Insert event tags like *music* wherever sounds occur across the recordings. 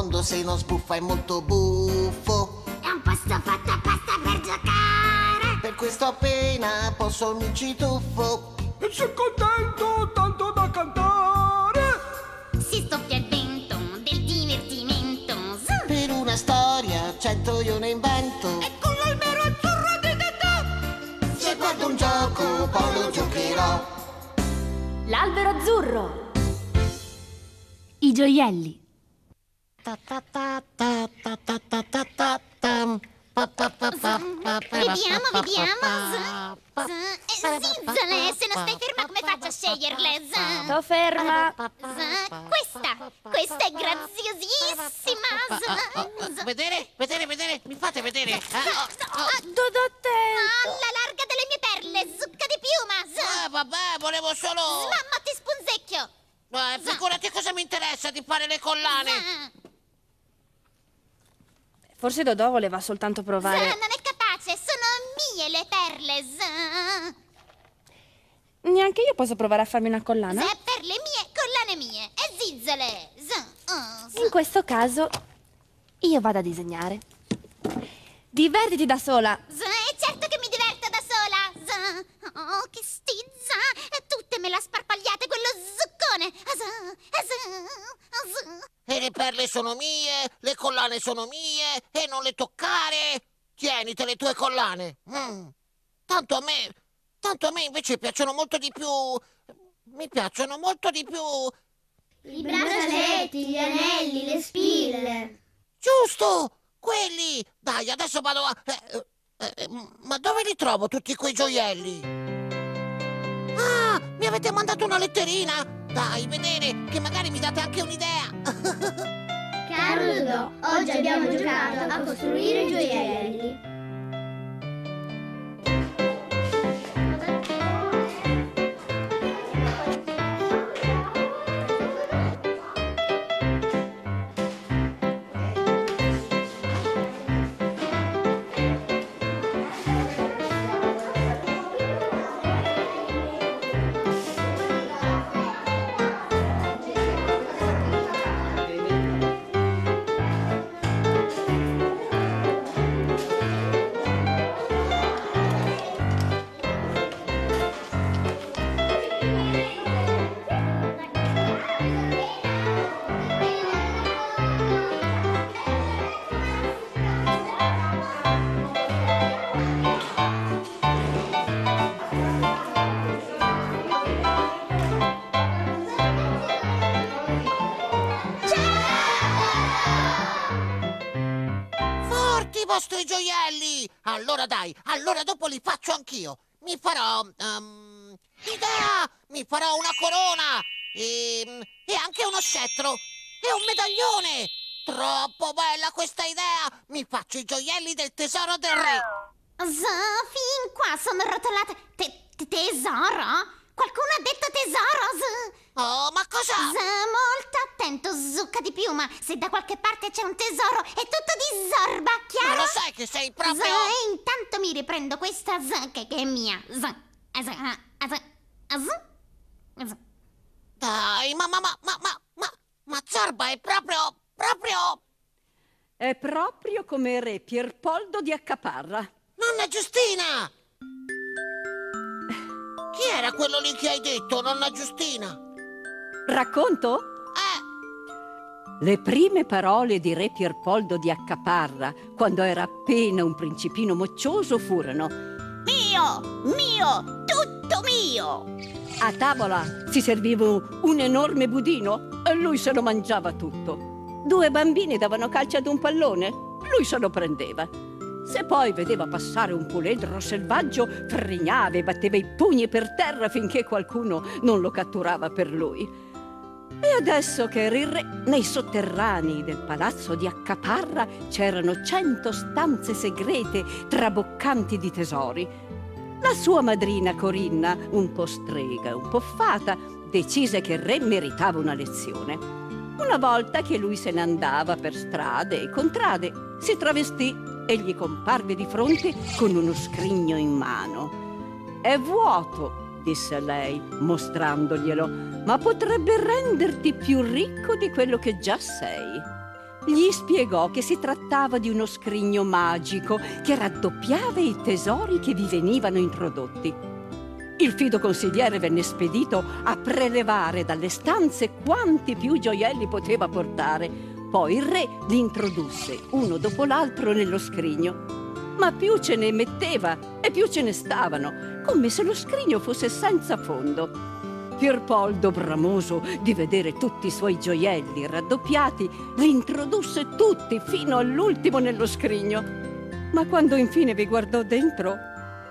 mondo se non sbuffa è molto buffo. È un posto fatto apposta per giocare. Per questo appena posso mi ci tuffo. E sono contento tanto da cantare. Si stoppia il vento del divertimento. Zu. Per una storia cento io ne invento. E con l'albero azzurro di tetà. Se guardo un gioco poi lo giocherò. L'albero azzurro. I gioielli. Vediamo, vediamo. pa pa. Z. Z. Eh, Zizzole, se non stai ferma come faccio a sceglierle? Sto ferma. Questa, questa è graziosissima. Vedere, vedere, vedere, mi fate vedere. Dodo attento. Alla larga delle mie perle, zucca di piuma. Ah, vabbè, volevo solo... Mamma ti spunzecchio. Eh, figurati cosa mi interessa di fare le collane. Z. Forse Dodò voleva soltanto Z. provare. Non è capace, sono mie le perle. Z. Neanche io posso provare a farmi una collana? Z. Per le mie collane mie. E zizzole. Z. Oh, z. In questo caso io vado a disegnare. Divertiti da sola. Z, è certo che mi diverto da sola. Z. Oh, che stizza. Me la sparpagliate quello zuccone. Z. Z. Z. E le perle sono mie, le collane sono mie, e non le toccare. Tienite le tue collane. Mm. Tanto a me, tanto a me invece piacciono molto di più. Mi piacciono molto di più. I braccialetti, gli anelli, le spille. Giusto, quelli. Dai, adesso vado a. eh, eh, eh, ma dove li trovo tutti quei gioielli? Avete mandato una letterina? Dai, vedere, che magari mi date anche un'idea. *laughs* Caro Dodò, oggi abbiamo giocato a costruire gioielli. Vostri gioielli! Allora dai, allora dopo li faccio anch'io. Mi farò... ehm, idea! Mi farò una corona! E, e anche uno scettro! E un medaglione! Troppo bella questa idea! Mi faccio i gioielli del tesoro del re! Z, fin qua sono rotolate. Te- te- tesoro? Qualcuno ha detto tesoro? Z. Oh, ma cosa? Z, molto attento, zucca di piuma. Se da qualche parte c'è un tesoro, è tutto di zorba, Ma chiaro? lo sai che sei Z, proprio... e intanto mi riprendo questa Z che, che è mia. Z, Z, Z, Z, Z. Dai, ma, ma, ma, ma, ma, ma, ma Zorba è proprio, proprio... È proprio come re Pierpoldo di Accaparra. Nonna Giustina! Chi era quello lì che hai detto, nonna Giustina? Racconto? Eh, Le prime parole di re Pierpoldo di Accaparra, quando era appena un principino moccioso, furono Mio, mio, tutto mio. A tavola si serviva un enorme budino e lui se lo mangiava tutto. Due bambini davano calcio ad un pallone, lui se lo prendeva. Se poi vedeva passare un puledro selvaggio, frignava e batteva i pugni per terra finché qualcuno non lo catturava per lui. E adesso che era il re, nei sotterranei del palazzo di Accaparra c'erano cento stanze segrete traboccanti di tesori. La sua madrina Corinna, un po' strega, un po' fata, decise che il re meritava una lezione. Una volta che lui se ne andava per strade e contrade, si travestì e gli comparve di fronte con uno scrigno in mano. È vuoto, disse lei, mostrandoglielo, ma potrebbe renderti più ricco di quello che già sei. gli spiegò che si trattava di uno scrigno magico che raddoppiava i tesori che vi venivano introdotti. Il fido consigliere venne spedito a prelevare dalle stanze quanti più gioielli poteva portare. Poi il re li introdusse uno dopo l'altro nello scrigno. Ma più ce ne metteva e più ce ne stavano, come se lo scrigno fosse senza fondo. Pierpoldo, bramoso di vedere tutti i suoi gioielli raddoppiati, li introdusse tutti fino all'ultimo nello scrigno. Ma quando infine vi guardò dentro,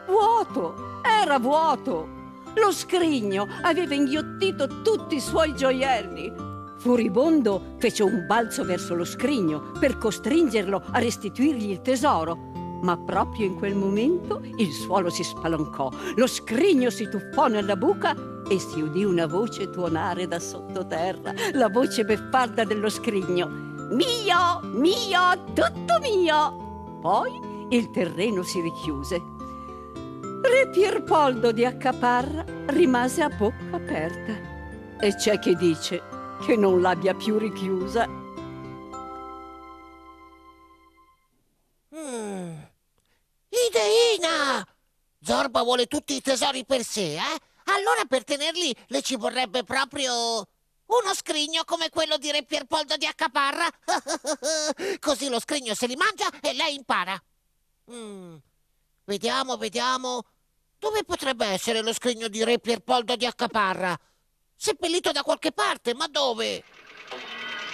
vuoto, era vuoto. Lo scrigno aveva inghiottito tutti i suoi gioielli. Furibondo fece un balzo verso lo scrigno per costringerlo a restituirgli il tesoro. Ma proprio in quel momento il suolo si spalancò, lo scrigno si tuffò nella buca e si udì una voce tuonare da sottoterra, la voce beffarda dello scrigno. Mio, mio, tutto mio! Poi il terreno si richiuse. Re Pierpoldo di Accaparra rimase a bocca aperta e c'è chi dice che non l'abbia più richiusa. Mm. Ideina! Zorba vuole tutti i tesori per sé, eh? Allora per tenerli le ci vorrebbe proprio uno scrigno come quello di Re Pierpoldo di Accaparra. *laughs* Così lo scrigno se li mangia e lei impara. Mm. Vediamo, vediamo. Dove potrebbe essere lo scrigno di Re Pierpoldo di Accaparra? Seppellito da qualche parte, ma dove?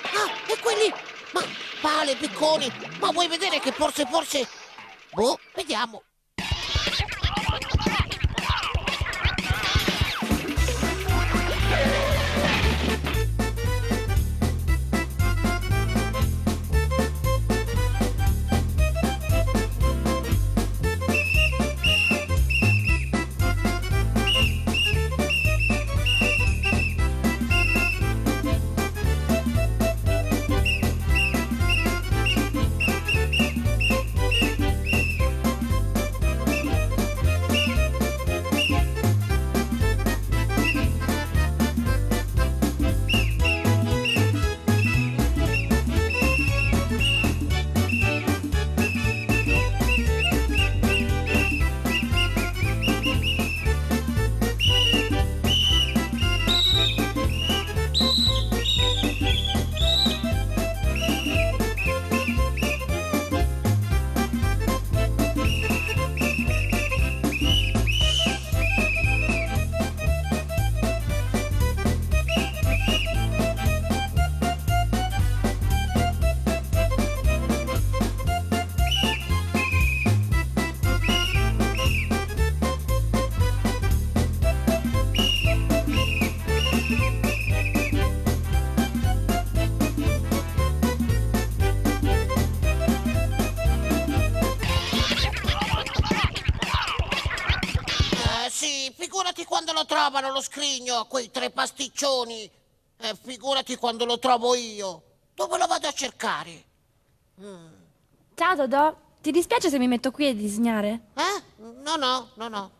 Ah, e quelli... Ma pale, picconi, ma vuoi vedere che forse, forse... Boh, vediamo. Lo trovano lo scrigno, quei tre pasticcioni. E figurati quando lo trovo io. Dove lo vado a cercare? Ciao Dodò, ti dispiace se mi metto qui a disegnare? Eh? No, no, no, no.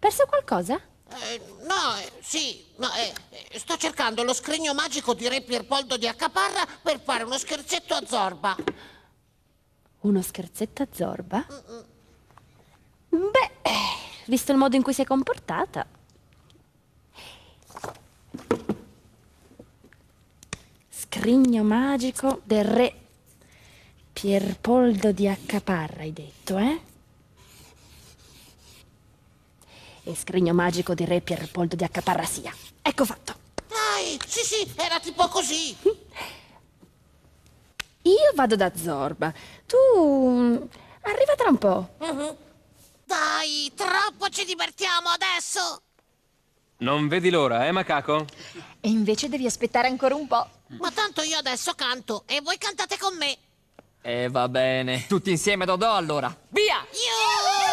Perso qualcosa? Eh, no, eh, sì, no, eh, eh, sto cercando lo scrigno magico di Re Pierpoldo di Accaparra per fare uno scherzetto a Zorba. Uno scherzetto a Zorba? Beh, eh, visto il modo in cui si è comportata. Scrigno magico del re Pierpoldo di Accaparra, hai detto, eh? E scrigno magico di re Pierpoldo di Accaparra sia. Ecco fatto. Dai, sì, sì, era tipo così. *laughs* Io vado da Zorba. Tu mm, arriva tra un po'. Dai, troppo ci divertiamo adesso. Non vedi l'ora, eh, macaco? E invece devi aspettare ancora un po'. Ma tanto io adesso canto e voi cantate con me. E va bene. Tutti insieme Dodò allora. Via! Iuh!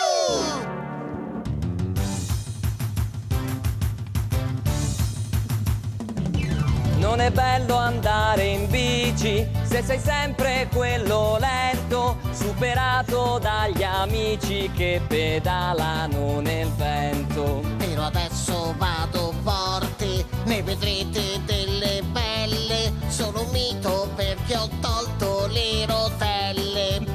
Non è bello andare in bici se sei sempre quello lento, superato dagli amici che pedalano nel vento. Però adesso vado forte, ne vedrete delle belle. Sono un mito perché ho tolto le rotelle.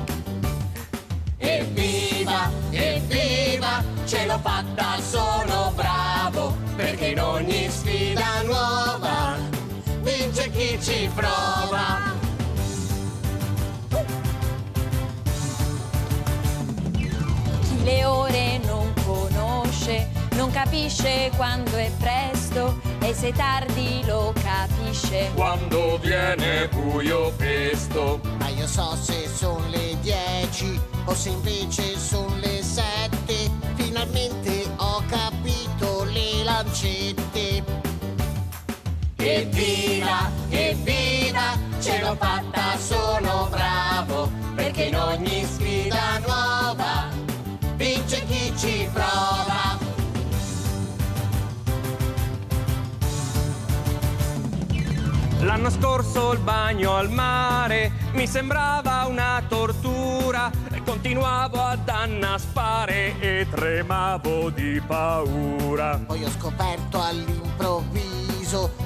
Evviva, evviva, ce l'ho fatta, sono bravo, perché in ogni sfida nuova vince chi ci prova. Chi le ore non conosce, non capisce quando è presto e se tardi lo capisce. Quando viene buio pesto Ma io so se sono le 10 o se invece sono le 7. Finalmente ho capito le lancette. Evviva, evviva, ce l'ho fatta, sono bravo, perché in ogni sfida nuova vince chi ci prova. L'anno scorso il bagno al mare mi sembrava una tortura. Continuavo ad annaspare e tremavo di paura. Poi ho scoperto all'improvviso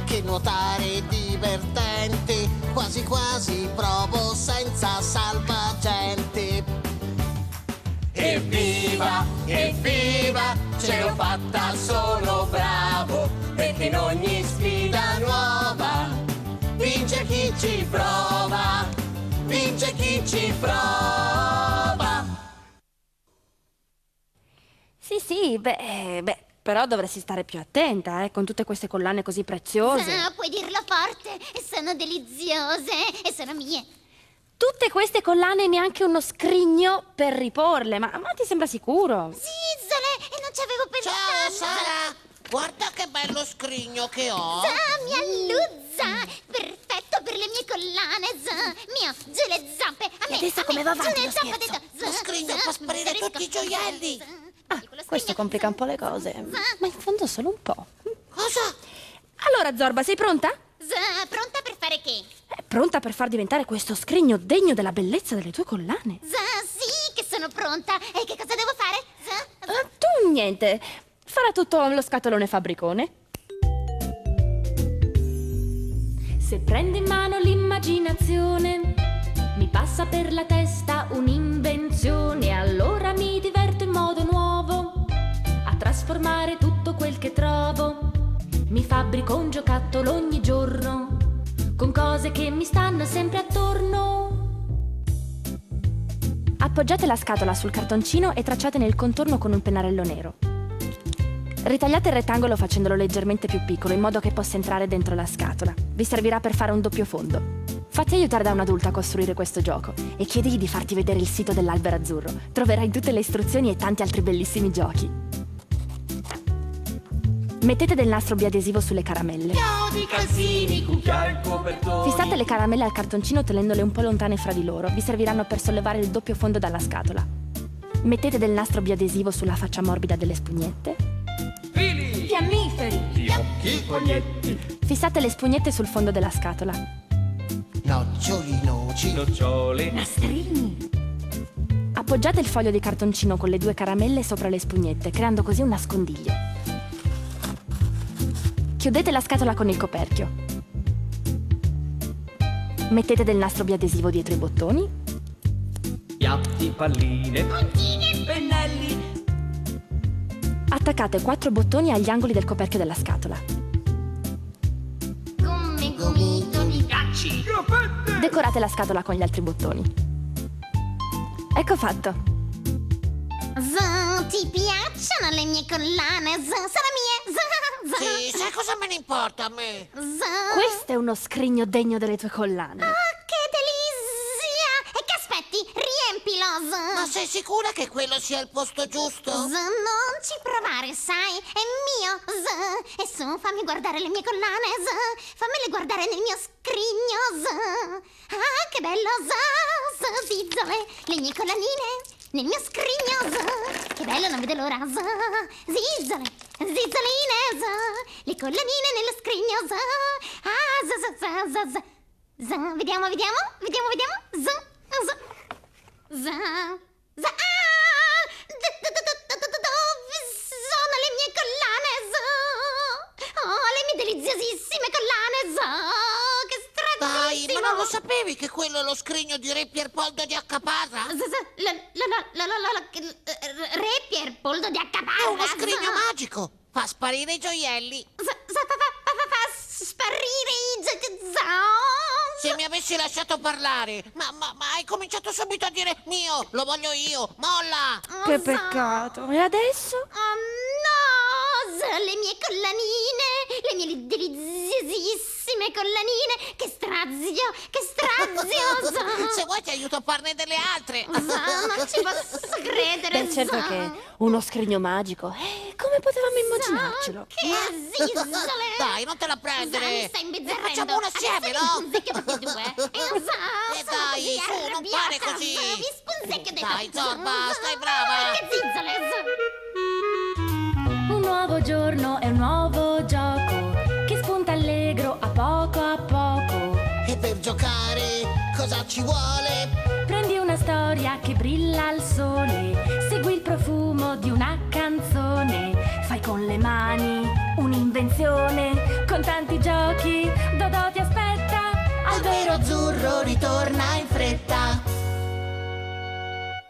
che nuotare è divertente. Quasi quasi provo senza salvagente. Evviva, evviva, ce l'ho fatta, sono bravo, perché in ogni sfida nuova vince chi ci prova, vince chi ci prova. Sì, sì, beh, beh, però dovresti stare più attenta, eh, con tutte queste collane così preziose. Ah, puoi dirlo forte, sono deliziose e sono mie. Tutte queste collane e neanche uno scrigno per riporle, ma, ma ti sembra sicuro? Zizzole, e non ci avevo pensato. Ciao Sara, guarda che bello scrigno che ho. Zah, mia luzza! Perfetto per le mie collane, zah! Mio, giù le zampe! A me, adesso a come me, va avanti le lo scherzo? Lo scrigno fa sparire tutti i gioielli. Questo complica un po' le cose, ma in fondo solo un po'. Cosa? Allora, Zorba, sei pronta? Zah, pronta per fare che? È pronta per far diventare questo scrigno degno della bellezza delle tue collane? Zah, sì che sono pronta! E che cosa devo fare? Zah, Ah, tu niente, farà tutto lo scatolone fabbricone. Se prendo in mano l'immaginazione, mi passa per la testa un'invenzione, allora mi diverto in modo nuovo trasformare tutto quel che trovo. Mi fabbrico un giocattolo ogni giorno con cose che mi stanno sempre attorno. Appoggiate la scatola sul cartoncino e tracciatene il contorno con un pennarello nero. Ritagliate il rettangolo facendolo leggermente più piccolo in modo che possa entrare dentro la scatola. Vi servirà per fare un doppio fondo. Fatti aiutare da un adulto a costruire questo gioco e chiedigli di farti vedere il sito dell'albero azzurro. Troverai tutte le istruzioni e tanti altri bellissimi giochi. Mettete del nastro biadesivo sulle caramelle. Chiodi, calzini, cucchiai, copertoni. Fissate le caramelle al cartoncino tenendole un po' lontane fra di loro. Vi serviranno per sollevare il doppio fondo dalla scatola. Mettete del nastro biadesivo sulla faccia morbida delle spugnette. Fili, Fiammiferi, fiocchi, fognetti Fissate le spugnette sul fondo della scatola. Noccioli, noci. Nocciole. nastrini, Appoggiate il foglio di cartoncino con le due caramelle sopra le spugnette, creando così un nascondiglio. Chiudete la scatola con il coperchio. Mettete del nastro biadesivo dietro i bottoni. Piatti, palline. Pennelli, Attaccate quattro bottoni agli angoli del coperchio della scatola. gomme, gomitoli. ghiacci, Decorate la scatola con gli altri bottoni. Ecco fatto. Zah, ti piacciono le mie collane? Zah, sono mie! Sì, sai cosa me ne importa a me? Questo è uno scrigno degno delle tue collane. Ah, che delizia! E che aspetti? Riempilo, Zah. Ma sei sicura che quello sia il posto giusto? Zah, non ci provare, sai? È mio, Zah. E su, fammi guardare le mie collane, Zah. Fammele guardare nel mio scrigno, Zah. Ah, che bello, Zah. Zah, zizzole. Le mie collanine nel mio scrigno, Zah. Che bello, non vedo l'ora, Zah. Zizzole. Zizzoline, le collanine nello scrigno, za, ah, za, za, za, za, za, vediamo, vediamo, vediamo, vediamo, za, za, za, za, ah, dove sono le mie collane, za, oh, le mie deliziosissime collane, za, che stranissimo. Dai, ma non lo sapevi che quello è lo scrigno di Re Pierpoldo di Accapasa? La, la, la, la, la, la, la, la, eh, Re Pierpoldo di Accapasa? È uno scrigno magico. Fa sparire i gioielli! z- z- fa, fa- fa- fa sparire i z- Se mi avessi lasciato parlare! Ma, ma- ma hai cominciato subito a dire mio! Lo voglio io! Molla! Che peccato. E adesso? Oh no! Le mie collanine! Le mie deliziosissime collanine! Che strazio! Che strazio! Z- Se vuoi ti aiuto a farne delle altre! z- non ci posso *laughs* credere! Beh, certo z- che uno scrigno magico. Eh, come potevamo immaginarcelo? Che zisole! Dai, non te la prendere! Mi stai imbizzarrendo! Facciamo uno assieme, no? Spunzecchio tutti e due! *laughs* E Eh, dai, su, non fare così. Vi spunzecchio dentro! Dai, Zorba, stai brava. Che zizzole! Un nuovo giorno e un nuovo giocare cosa ci vuole? Prendi una storia che brilla al sole, segui il profumo di una canzone, fai con le mani un'invenzione, con tanti giochi Dodò ti aspetta, albero azzurro ritorna in fretta.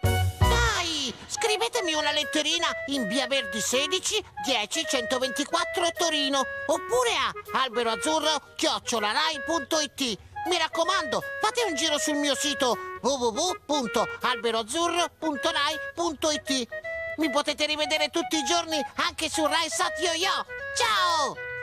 Dai, scrivetemi una letterina in via Verdi 16 10 124 Torino oppure a alberoazzurro chiocciolarai.it. Mi raccomando, fate un giro sul mio sito www.alberoazzurro.rai.it. Mi potete rivedere tutti i giorni anche su Rai Sat Yo Yo. Ciao!